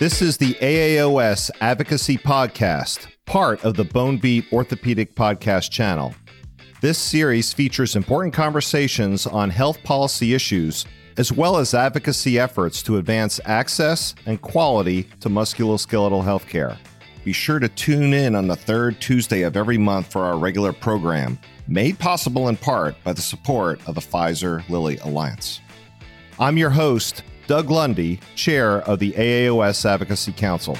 This is the AAOS Advocacy Podcast, part of the Bone Beat Orthopedic Podcast channel. This series features important conversations on health policy issues, as well as advocacy efforts to advance access and quality to musculoskeletal healthcare. Be sure to tune in on the third Tuesday of every month for our regular program, made possible in part by the support of the Pfizer Lilly Alliance. I'm your host, Doug Lundy, chair of the AAOS Advocacy Council.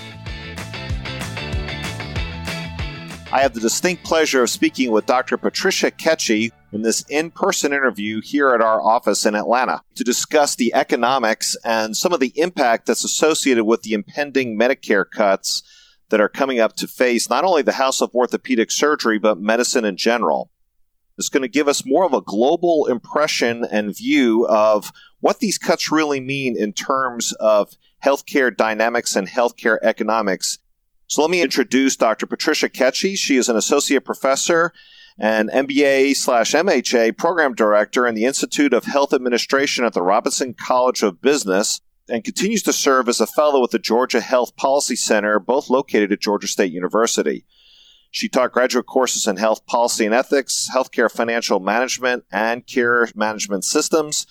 I have the distinct pleasure of speaking with Dr. Patricia Ketsche in this in person interview here at our office in Atlanta to discuss the economics and some of the impact that's associated with the impending Medicare cuts that are coming up to face not only the House of Orthopedic Surgery, but medicine in general. It's going to give us more of a global impression and view of what these cuts really mean in terms of healthcare dynamics and healthcare economics. So let me introduce Dr. Patricia Ketsche. She is an associate professor and MBA slash MHA program director in the Institute of Health Administration at the Robinson College of Business and continues to serve as a fellow at the Georgia Health Policy Center, both located at Georgia State University. She taught graduate courses in health policy and ethics, healthcare financial management, and care management systems.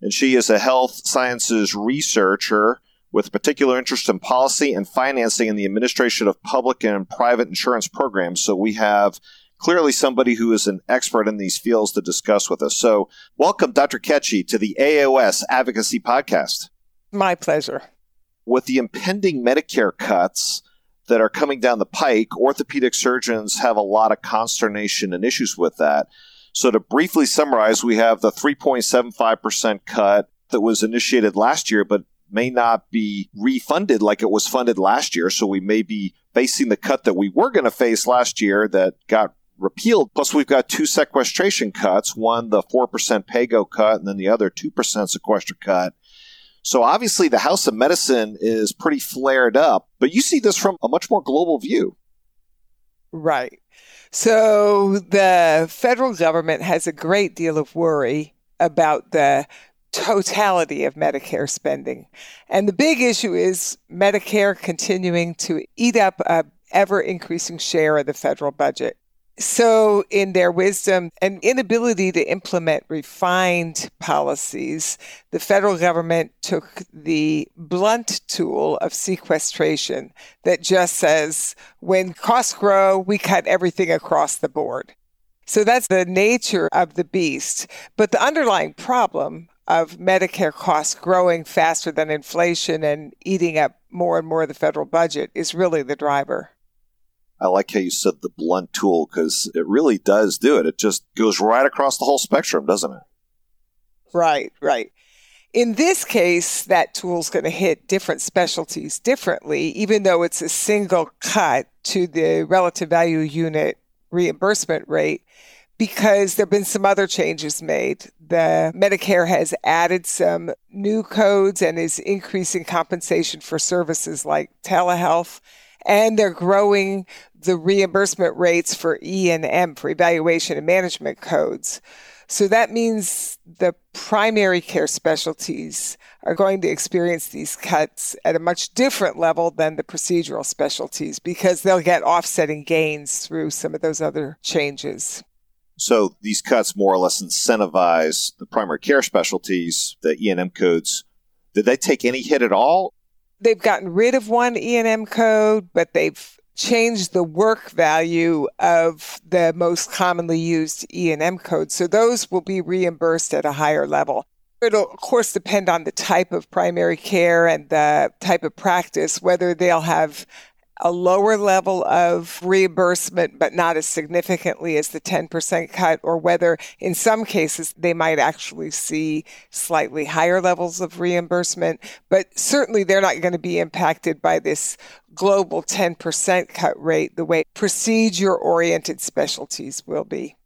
And she is a health sciences researcher with a particular interest in policy and financing in the administration of public and private insurance programs. So we have clearly somebody who is an expert in these fields to discuss with us. So welcome, Dr. Ketsche, to the AOS Advocacy Podcast. My pleasure. With the impending Medicare cuts, that are coming down the pike, orthopedic surgeons have a lot of consternation and issues with that. So, to briefly summarize, we have the 3.75% cut that was initiated last year, but may not be refunded like it was funded last year. So, we may be facing the cut that we were going to face last year that got repealed. Plus, we've got two sequestration cuts one, the 4% PAYGO cut, and then the other 2% sequester cut. So obviously the House of Medicine is pretty flared up, but you see this from a much more global view. Right. So the federal government has a great deal of worry about the totality of Medicare spending. And the big issue is Medicare continuing to eat up a ever increasing share of the federal budget. So, in their wisdom and inability to implement refined policies, the federal government took the blunt tool of sequestration that just says when costs grow, we cut everything across the board. So, that's the nature of the beast. But the underlying problem of Medicare costs growing faster than inflation and eating up more and more of the federal budget is really the driver. I like how you said the blunt tool because it really does do it. It just goes right across the whole spectrum, doesn't it? Right, right. In this case, that tool is going to hit different specialties differently, even though it's a single cut to the relative value unit reimbursement rate, because there have been some other changes made. The Medicare has added some new codes and is increasing compensation for services like telehealth and they're growing the reimbursement rates for E&M for evaluation and management codes. So that means the primary care specialties are going to experience these cuts at a much different level than the procedural specialties because they'll get offsetting gains through some of those other changes. So these cuts more or less incentivize the primary care specialties, the E&M codes. Did they take any hit at all? They've gotten rid of one E&M code, but they've changed the work value of the most commonly used E&M code. So those will be reimbursed at a higher level. It'll, of course, depend on the type of primary care and the type of practice, whether they'll have a lower level of reimbursement, but not as significantly as the 10% cut, or whether in some cases they might actually see slightly higher levels of reimbursement. But certainly they're not going to be impacted by this global 10% cut rate the way procedure oriented specialties will be.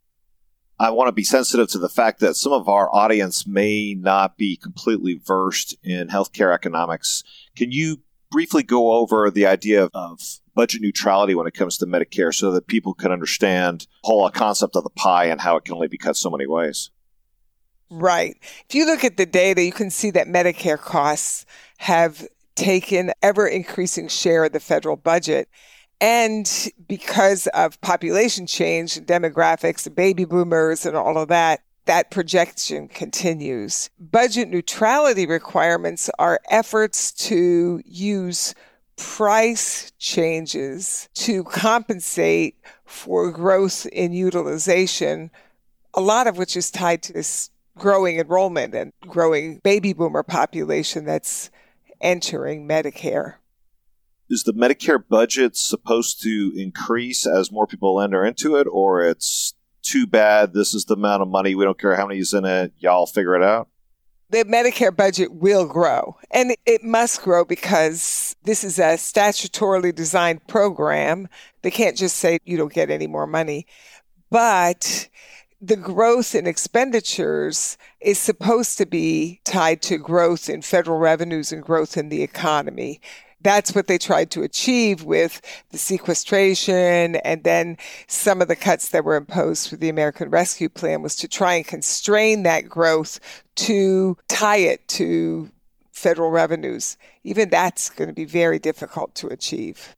I want to be sensitive to the fact that some of our audience may not be completely versed in healthcare economics. Can you briefly go over the idea of budget neutrality when it comes to Medicare so that people can understand the whole concept of the pie and how it can only be cut so many ways. Right. If you look at the data, you can see that Medicare costs have taken ever increasing share of the federal budget. And because of population change, demographics, baby boomers, and all of that, that projection continues. Budget neutrality requirements are efforts to use price changes to compensate for growth in utilization, a lot of which is tied to this growing enrollment and growing baby boomer population that's entering Medicare. Is the Medicare budget supposed to increase as more people enter into it, or it's too bad? This is the amount of money. We don't care how many's in it. Y'all figure it out? the Medicare budget will grow. And it must grow because this is a statutorily designed program. They can't just say you don't get any more money. But the growth in expenditures is supposed to be tied to growth in federal revenues and growth in the economy. That's what they tried to achieve with the sequestration and then some of the cuts that were imposed through the American Rescue Plan was to try and constrain that growth to tie it to federal revenues. Even that's going to be very difficult to achieve.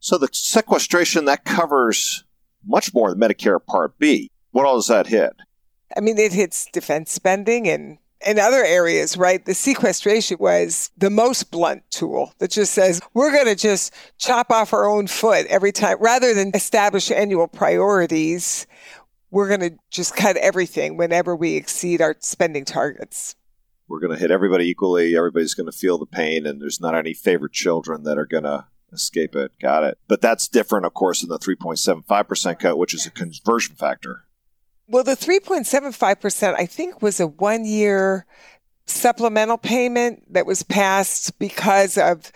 So the sequestration that covers much more than Medicare Part B. What all does that hit? I mean, it hits defense spending and in other areas, right? The sequestration was the most blunt tool that just says we're going to just chop off our own foot every time rather than establish annual priorities. We're going to just cut everything whenever we exceed our spending targets. We're going to hit everybody equally. Everybody's going to feel the pain, and there's not any favorite children that are going to escape it. Got it. But that's different, of course, than the 3.75% cut, which is a conversion factor. Well, the 3.75%, I think, was a one year supplemental payment that was passed because of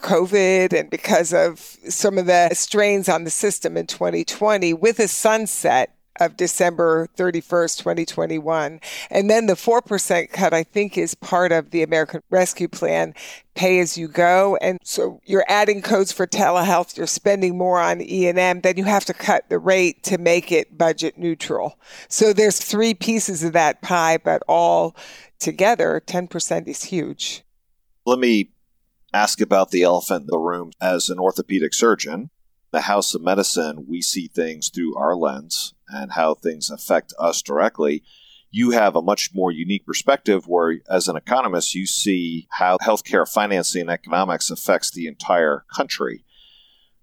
COVID and because of some of the strains on the system in 2020 with a sunset of December 31st, 2021. And then the 4% cut, I think, is part of the American Rescue Plan pay as you go. And so you're adding codes for telehealth, you're spending more on E&M, then you have to cut the rate to make it budget neutral. So there's three pieces of that pie, but all together, 10% is huge. Let me ask about the elephant in the room as an orthopedic surgeon the House of Medicine, we see things through our lens and how things affect us directly. You have a much more unique perspective where, as an economist, you see how healthcare financing and economics affects the entire country.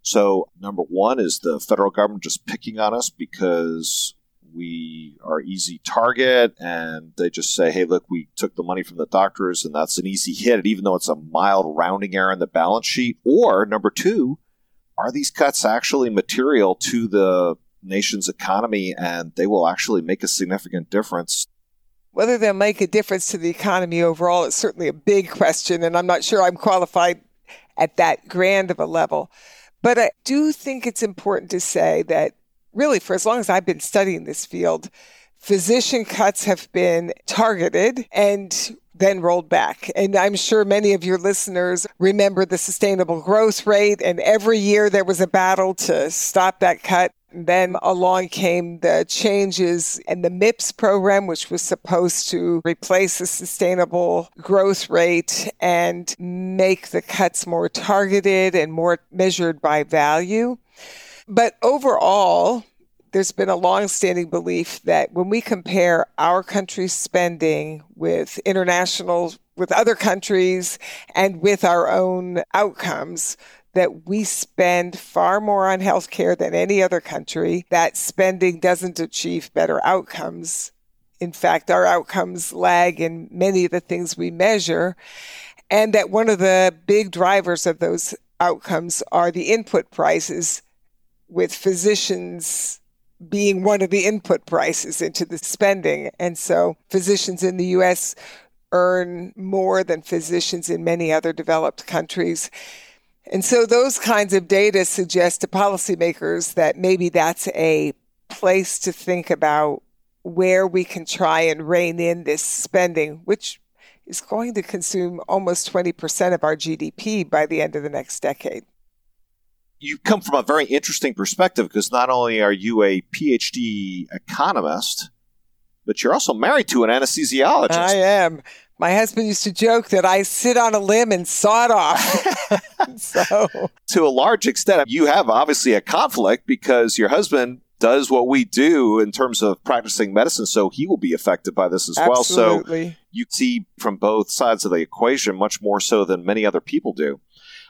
So, number one is the federal government just picking on us because we are easy target and they just say, hey, look, we took the money from the doctors and that's an easy hit, even though it's a mild rounding error in the balance sheet. Or number two, are these cuts actually material to the nation's economy and they will actually make a significant difference? Whether they'll make a difference to the economy overall is certainly a big question, and I'm not sure I'm qualified at that grand of a level. But I do think it's important to say that really, for as long as I've been studying this field, physician cuts have been targeted and then rolled back. And I'm sure many of your listeners remember the sustainable growth rate. And every year there was a battle to stop that cut. Then along came the changes in the MIPS program, which was supposed to replace the sustainable growth rate and make the cuts more targeted and more measured by value. But overall, there's been a long-standing belief that when we compare our country's spending with international with other countries and with our own outcomes that we spend far more on healthcare than any other country that spending doesn't achieve better outcomes in fact our outcomes lag in many of the things we measure and that one of the big drivers of those outcomes are the input prices with physicians being one of the input prices into the spending. And so physicians in the US earn more than physicians in many other developed countries. And so those kinds of data suggest to policymakers that maybe that's a place to think about where we can try and rein in this spending, which is going to consume almost 20% of our GDP by the end of the next decade you come from a very interesting perspective because not only are you a PhD economist, but you're also married to an anesthesiologist. I am. My husband used to joke that I sit on a limb and saw it off. so, to a large extent, you have obviously a conflict because your husband does what we do in terms of practicing medicine, so he will be affected by this as absolutely. well. So you see from both sides of the equation much more so than many other people do.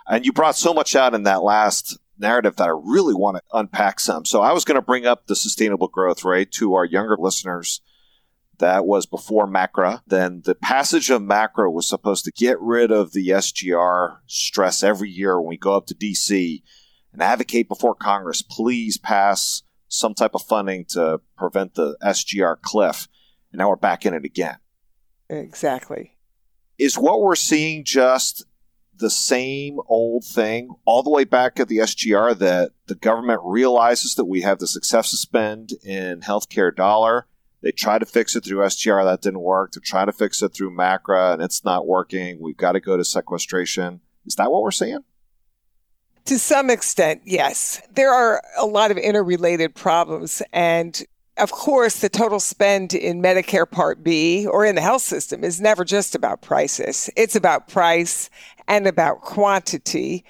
And you brought so much out in that last narrative that I really want to unpack some. So I was going to bring up the sustainable growth rate to our younger listeners. That was before MACRA. Then the passage of MACRA was supposed to get rid of the SGR stress every year when we go up to DC and advocate before Congress, please pass some type of funding to prevent the SGR cliff. And now we're back in it again. Exactly. Is what we're seeing just the same old thing all the way back at the SGR that the government realizes that we have this excessive spend in healthcare dollar. They try to fix it through SGR, that didn't work. They're trying to fix it through MACRA, and it's not working. We've got to go to sequestration. Is that what we're seeing? To some extent, yes. There are a lot of interrelated problems, and of course, the total spend in Medicare Part B or in the health system is never just about prices. It's about price and about quantity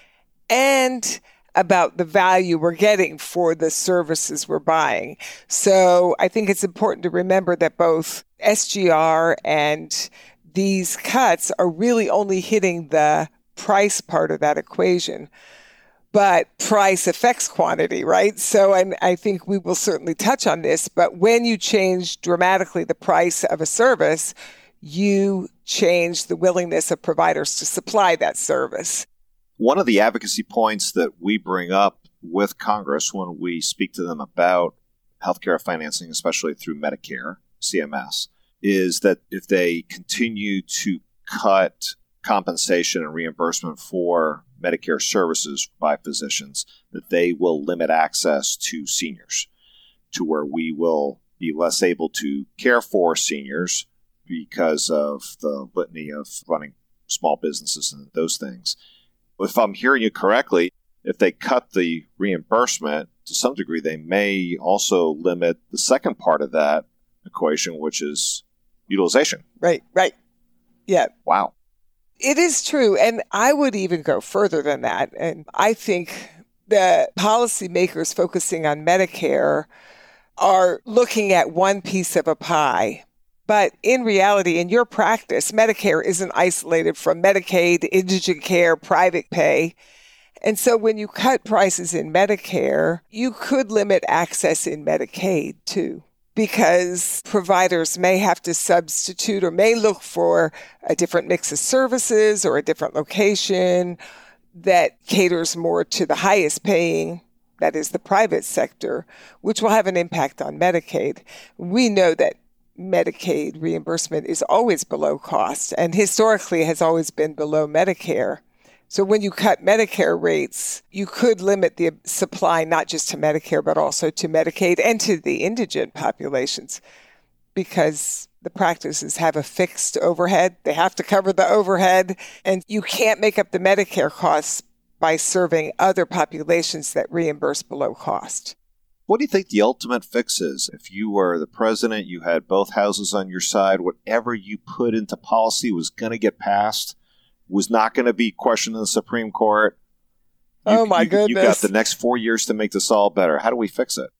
and about the value we're getting for the services we're buying. So I think it's important to remember that both SGR and these cuts are really only hitting the price part of that equation but price affects quantity, right? So, and I think we will certainly touch on this, but when you change dramatically the price of a service, you change the willingness of providers to supply that service. One of the advocacy points that we bring up with Congress when we speak to them about healthcare financing, especially through Medicare, CMS, is that if they continue to cut compensation and reimbursement for Medicare services by physicians, that they will limit access to seniors to where we will be less able to care for seniors because of the litany of running small businesses and those things. If I'm hearing you correctly, if they cut the reimbursement to some degree, they may also limit the second part of that equation, which is utilization. Right, right. Yeah. Wow. It is true. And I would even go further than that. And I think that policymakers focusing on Medicare are looking at one piece of a pie. But in reality, in your practice, Medicare isn't isolated from Medicaid, indigent care, private pay. And so when you cut prices in Medicare, you could limit access in Medicaid too because providers may have to substitute or may look for a different mix of services or a different location that caters more to the highest paying that is the private sector, which will have an impact on Medicaid. We know that Medicaid reimbursement is always below cost and historically has always been below Medicare. So when you cut Medicare rates, you could limit the supply not just to Medicare, but also to Medicaid and to the indigent populations because the practices have a fixed overhead. They have to cover the overhead, and you can't make up the Medicare costs by serving other populations that reimburse below cost. What do you think the ultimate fix is? If you were the president, you had both houses on your side, whatever you put into policy was going to get passed was not going to be questioned in the Supreme Court. You, oh my you, goodness! You got the next four years to make this all better. How do we fix it?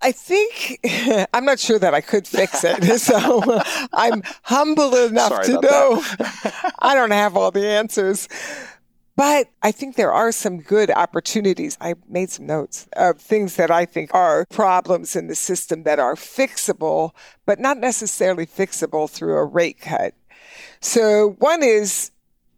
I think I'm not sure that I could fix it. So I'm humble enough Sorry to know I don't have all the answers. But I think there are some good opportunities. I made some notes of things that I think are problems in the system that are fixable, but not necessarily fixable through a rate cut. So one is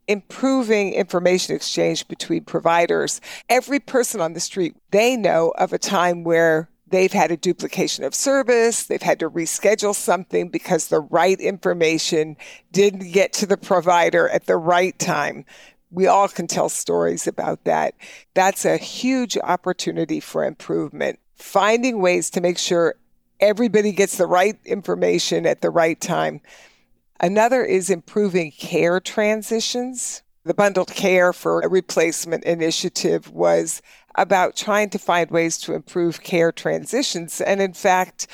improving information exchange between providers. Every person on the street, they know of a time where they've had a duplication of service, they've had to reschedule something because the right information didn't get to the provider at the right time. We all can tell stories about that. That's a huge opportunity for improvement. Finding ways to make sure everybody gets the right information at the right time. Another is improving care transitions. The bundled care for a replacement initiative was about trying to find ways to improve care transitions. And in fact,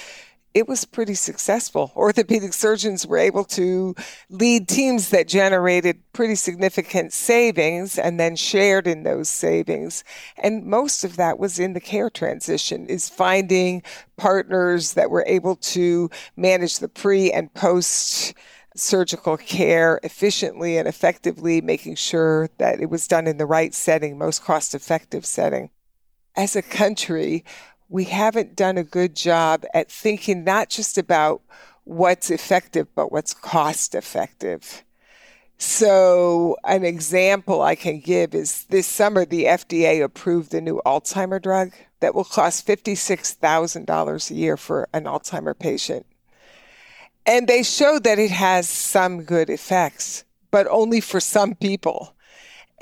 it was pretty successful. Orthopedic surgeons were able to lead teams that generated pretty significant savings and then shared in those savings. And most of that was in the care transition is finding partners that were able to manage the pre and post surgical care efficiently and effectively, making sure that it was done in the right setting, most cost effective setting. As a country, we haven't done a good job at thinking not just about what's effective, but what's cost effective. So, an example I can give is this summer, the FDA approved the new Alzheimer drug that will cost $56,000 a year for an Alzheimer patient. And they showed that it has some good effects, but only for some people.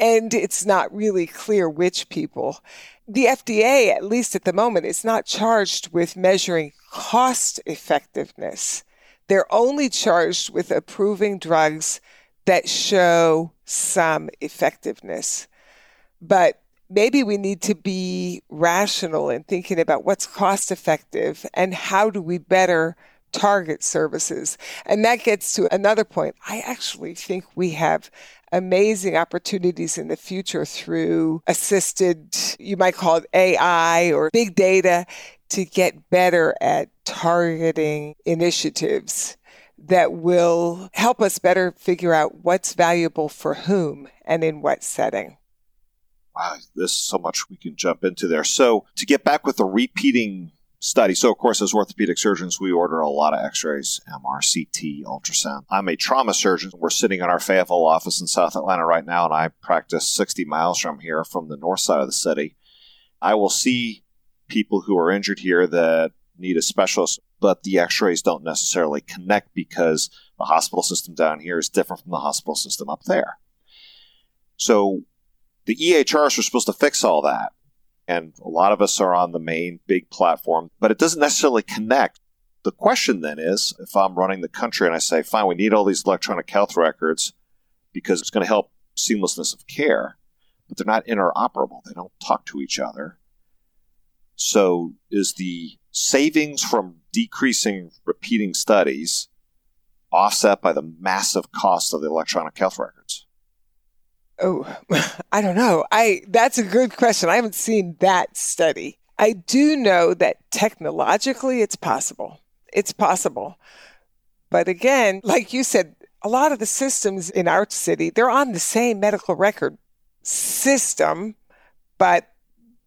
And it's not really clear which people the FDA, at least at the moment, is not charged with measuring cost effectiveness. They're only charged with approving drugs that show some effectiveness. But maybe we need to be rational in thinking about what's cost effective and how do we better target services. And that gets to another point. I actually think we have amazing opportunities in the future through assisted, you might call it AI or big data, to get better at targeting initiatives that will help us better figure out what's valuable for whom and in what setting. Wow, there's so much we can jump into there. So, to get back with the repeating study. So, of course, as orthopedic surgeons, we order a lot of x rays, MR, CT, ultrasound. I'm a trauma surgeon. We're sitting in our Fayetteville office in South Atlanta right now, and I practice 60 miles from here from the north side of the city. I will see people who are injured here that need a specialist, but the x rays don't necessarily connect because the hospital system down here is different from the hospital system up there. So, the EHRs are supposed to fix all that and a lot of us are on the main big platform, but it doesn't necessarily connect. The question then is if I'm running the country and I say, fine, we need all these electronic health records because it's going to help seamlessness of care, but they're not interoperable. They don't talk to each other. So is the savings from decreasing repeating studies offset by the massive cost of the electronic health records? Oh, I don't know. I that's a good question. I haven't seen that study. I do know that technologically it's possible. It's possible. But again, like you said, a lot of the systems in our city, they're on the same medical record system, but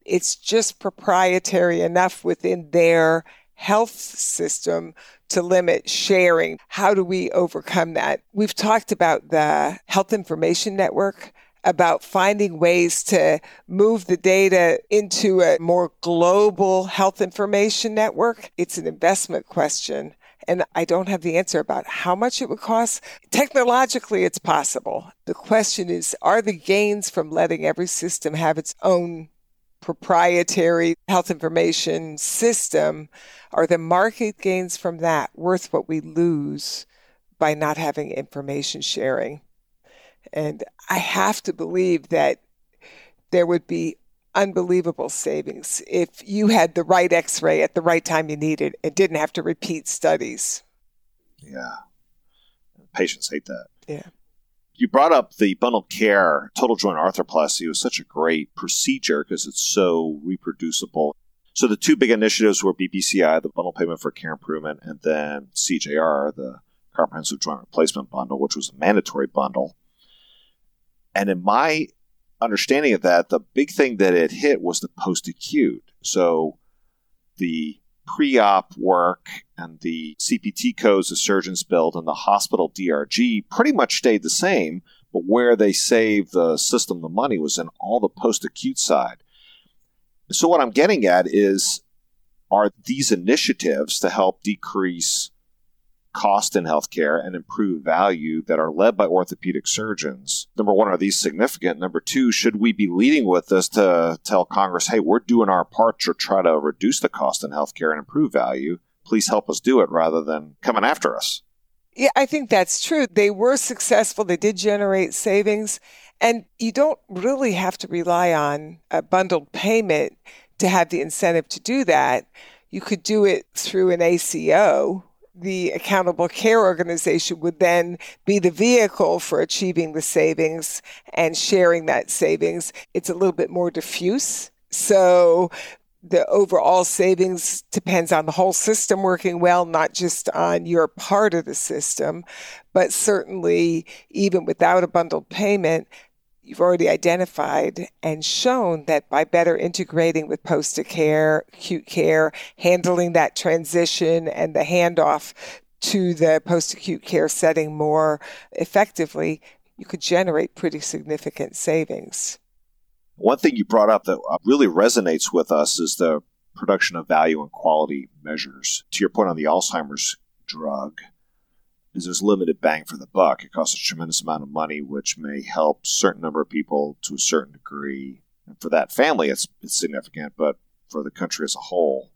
it's just proprietary enough within their health system to limit sharing. How do we overcome that? We've talked about the Health Information Network about finding ways to move the data into a more global health information network. It's an investment question. And I don't have the answer about how much it would cost. Technologically, it's possible. The question is are the gains from letting every system have its own proprietary health information system, are the market gains from that worth what we lose by not having information sharing? And I have to believe that there would be unbelievable savings if you had the right x ray at the right time you needed and didn't have to repeat studies. Yeah. Patients hate that. Yeah. You brought up the bundled care total joint arthroplasty. Was such a great procedure because it's so reproducible. So the two big initiatives were BPCI, the bundle payment for care improvement, and then CJR, the comprehensive joint replacement bundle, which was a mandatory bundle. And in my understanding of that, the big thing that it hit was the post acute. So the pre op work and the CPT codes the surgeons built and the hospital DRG pretty much stayed the same, but where they saved the system the money was in all the post acute side. So, what I'm getting at is are these initiatives to help decrease cost in healthcare and improve value that are led by orthopedic surgeons. Number one, are these significant? Number two, should we be leading with this to tell Congress, hey, we're doing our part to try to reduce the cost in healthcare and improve value? Please help us do it rather than coming after us. Yeah, I think that's true. They were successful. They did generate savings. And you don't really have to rely on a bundled payment to have the incentive to do that You could do it through an ACO. The accountable care organization would then be the vehicle for achieving the savings and sharing that savings. It's a little bit more diffuse. So the overall savings depends on the whole system working well, not just on your part of the system. But certainly, even without a bundled payment, you've already identified and shown that by better integrating with post care, acute care, handling that transition and the handoff to the post acute care setting more effectively, you could generate pretty significant savings. One thing you brought up that uh, really resonates with us is the production of value and quality measures. To your point on the Alzheimer's drug, is there's limited bang for the buck. It costs a tremendous amount of money, which may help certain number of people to a certain degree. And for that family, it's, it's significant, but for the country as a whole,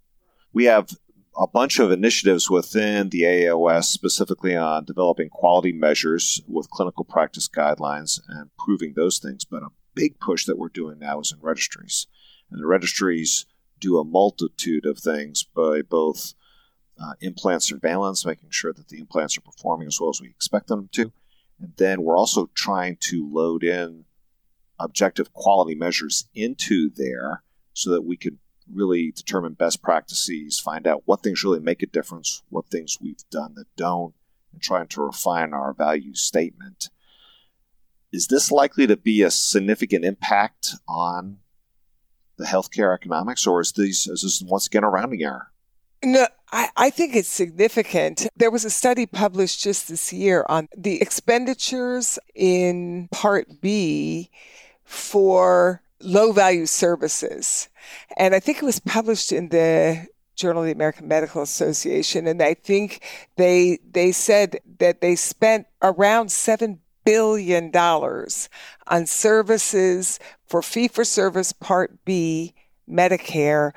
we have a bunch of initiatives within the AOS specifically on developing quality measures with clinical practice guidelines and proving those things. But a big push that we're doing now is in registries. And the registries do a multitude of things by both uh, implant surveillance, making sure that the implants are performing as well as we expect them to. And then we're also trying to load in objective quality measures into there so that we can really determine best practices, find out what things really make a difference, what things we've done that don't, and trying to refine our value statement. Is this likely to be a significant impact on the healthcare economics, or is these is this once again a rounding error? No, I, I think it's significant. There was a study published just this year on the expenditures in Part B for low value services. And I think it was published in the Journal of the American Medical Association. And I think they they said that they spent around seven billion dollars on services for fee for service Part B Medicare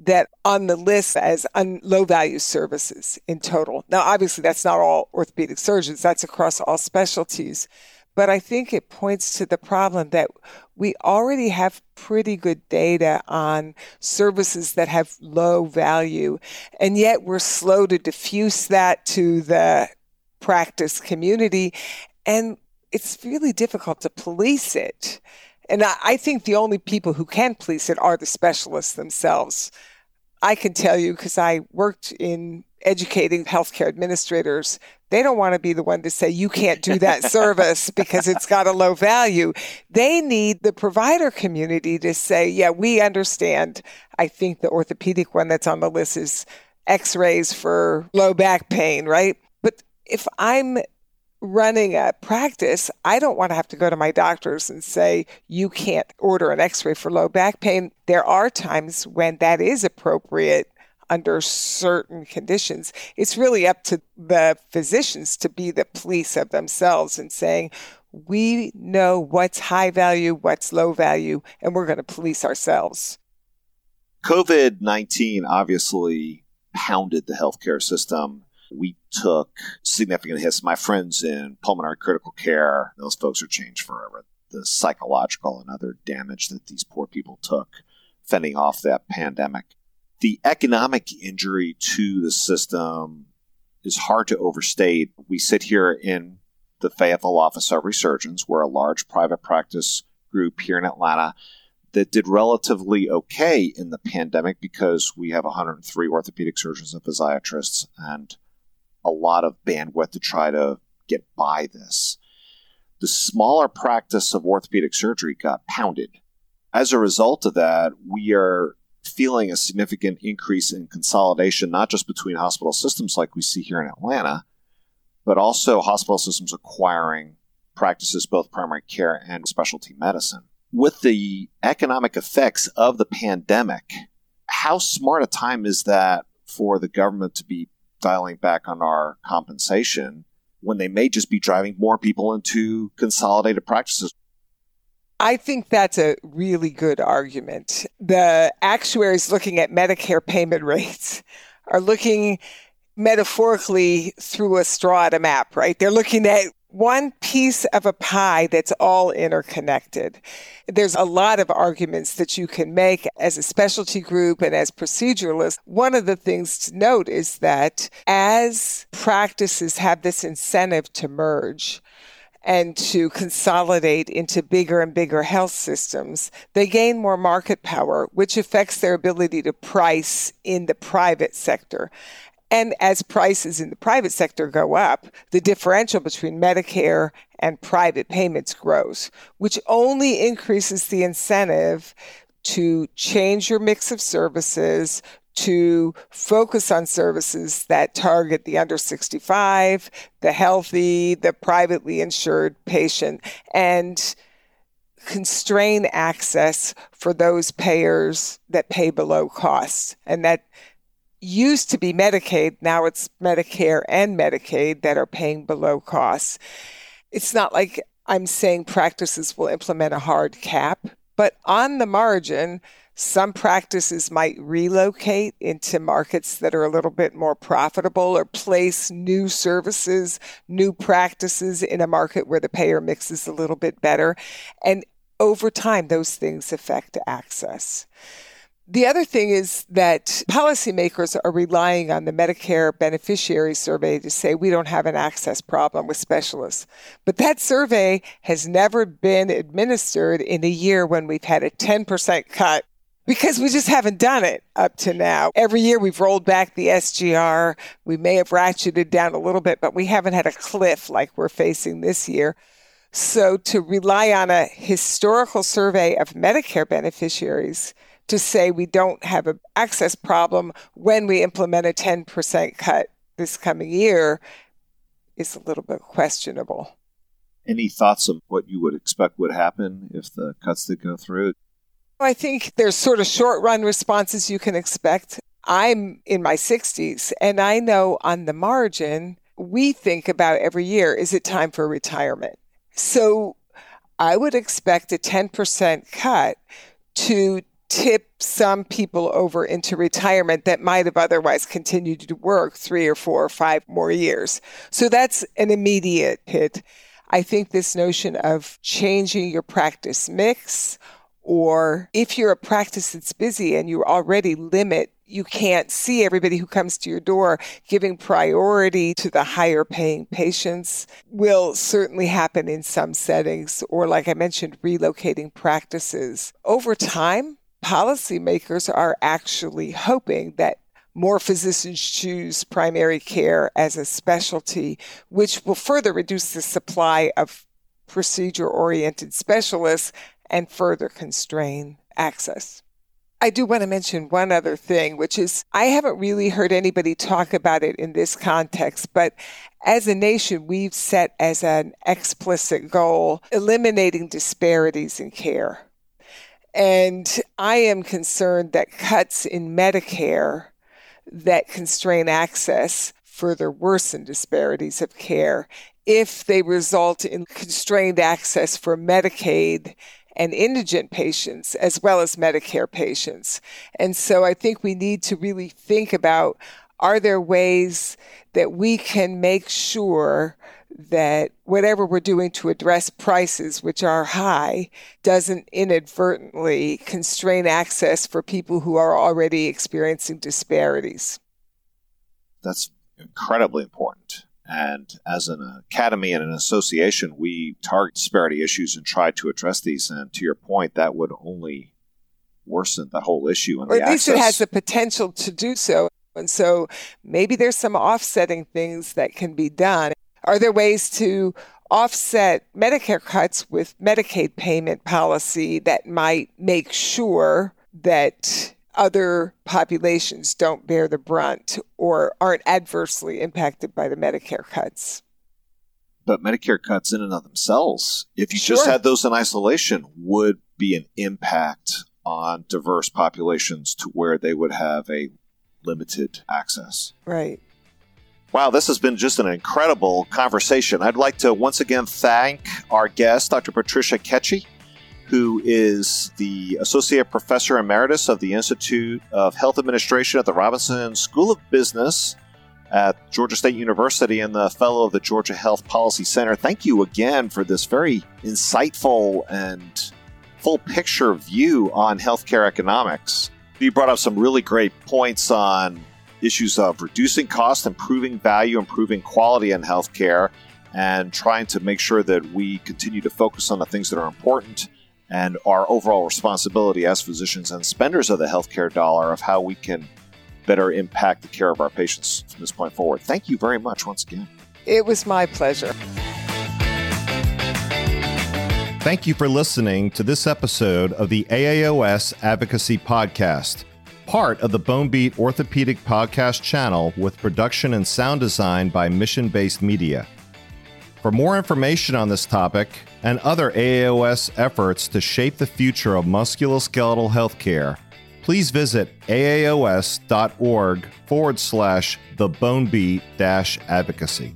that on the list as un- low value services in total. Now, obviously, that's not all orthopedic surgeons, that's across all specialties. But I think it points to the problem that we already have pretty good data on services that have low value, and yet we're slow to diffuse that to the practice community. And it's really difficult to police it. And I, I think the only people who can police it are the specialists themselves. I can tell you because I worked in educating healthcare administrators. They don't want to be the one to say, you can't do that service because it's got a low value. They need the provider community to say, yeah, we understand. I think the orthopedic one that's on the list is x rays for low back pain, right? But if I'm running a practice, I don't want to have to go to my doctors and say, you can't order an x ray for low back pain. There are times when that is appropriate under certain conditions. It's really up to the physicians to be the police of themselves and saying, we know what's high value, what's low value, and we're going to police ourselves. COVID 19 obviously pounded the healthcare system we took significant hits. My friends in pulmonary critical care, those folks are changed forever. The psychological and other damage that these poor people took fending off that pandemic. The economic injury to the system is hard to overstate. We sit here in the Fayetteville Office of Resurgens. We're a large private practice group here in Atlanta that did relatively okay in the pandemic because we have 103 orthopedic surgeons and physiatrists and a lot of bandwidth to try to get by this. The smaller practice of orthopedic surgery got pounded. As a result of that, we are feeling a significant increase in consolidation, not just between hospital systems like we see here in Atlanta, but also hospital systems acquiring practices, both primary care and specialty medicine. With the economic effects of the pandemic, how smart a time is that for the government to be dialing back on our compensation when they may just be driving more people into consolidated practices. I think that's a really good argument. The actuaries looking at Medicare payment rates are looking metaphorically through a straw at a map, right? They're looking at one piece of a pie that's all interconnected. There's a lot of arguments that you can make as a specialty group and as proceduralists. One of the things to note is that as practices have this incentive to merge, and to consolidate into bigger and bigger health systems, they gain more market power, which affects their ability to price in the private sector. And as prices in the private sector go up, the differential between Medicare and private payments grows, which only increases the incentive to change your mix of services, to focus on services that target the under 65, the healthy, the privately insured patient, and constrain access for those payers that pay below cost. And that used to be Medicaid, now it's Medicare and Medicaid that are paying below costs. It's not like I'm saying practices will implement a hard cap, but on the margin, some practices might relocate into markets that are a little bit more profitable or place new services, new practices in a market where the payer mix is a little bit better. And over time, those things affect access. The other thing is that policymakers are relying on the Medicare beneficiary survey to say we don't have an access problem with specialists. But that survey has never been administered in a year when we've had a 10% cut because we just haven't done it up to now. Every year we've rolled back the SGR. We may have ratcheted down a little bit, but we haven't had a cliff like we're facing this year. So to rely on a historical survey of Medicare beneficiaries to say we don't have an access problem when we implement a 10% cut this coming year is a little bit questionable. Any thoughts of what you would expect would happen if the cuts did go through? I think there's sort of short run responses you can expect. I'm in my 60s, and I know on the margin, we think about every year is it time for retirement? So I would expect a 10% cut to tip some people over into retirement that might have otherwise continued to work three or four or five more years. So that's an immediate hit. I think this notion of changing your practice mix or if you're a practice that's busy and you already limit you can't see everybody who comes to your door giving priority to the higher paying patients will certainly happen in some settings or like i mentioned relocating practices over time policymakers are actually hoping that more physicians choose primary care as a specialty, which will further reduce the supply of procedure oriented specialists and further constrain access. I do want to mention one other thing, which is I haven't really heard anybody talk about it in this context, but as a nation, we've set as an explicit goal eliminating disparities in care. And I am concerned that cuts in Medicare that constrain access further worsen disparities of care if they result in constrained access for Medicaid and indigent patients as well as Medicare patients. And so I think we need to really think about are there ways that we can make sure that whatever we're doing to address prices, which are high, doesn't inadvertently constrain access for people who are already experiencing disparities. That's incredibly important. And as an academy and an association, we target disparity issues and try to address these. And to your point, that would only worsen the whole issue. or at least access. it has the potential to do so. And so maybe there's some offsetting things that can be done. Are there ways to offset Medicare cuts with Medicaid payment policy that might make sure that other populations don't bear the brunt or aren't adversely impacted by the Medicare cuts? But Medicare cuts in and of themselves, if you sure. just had those in isolation, would be an impact on diverse populations to where they would have a limited access. Right. Wow, this has been just an incredible conversation. I'd like to once again thank our guest, Dr. Patricia Ketsche, who is the Associate Professor Emeritus of the Institute of Health Administration at the Robinson School of Business at Georgia State University and the fellow of the Georgia Health Policy Center. Thank you again for this very insightful and full picture view on healthcare economics. You brought up some really great points on issues of reducing cost, improving value, improving quality in healthcare, and trying to make sure that we continue to focus on the things that are important and our overall responsibility as physicians and spenders of the healthcare dollar of how we can better impact the care of our patients from this point forward. Thank you very much once again. It was my pleasure. Thank you for listening to this episode of the AAOS Advocacy Podcast, part of the Bone Beat Orthopedic Podcast channel with production and sound design by Mission Based Media. For more information on this topic and other AAOS efforts to shape the future of musculoskeletal healthcare, please visit aaos.org forward slash the bone advocacy.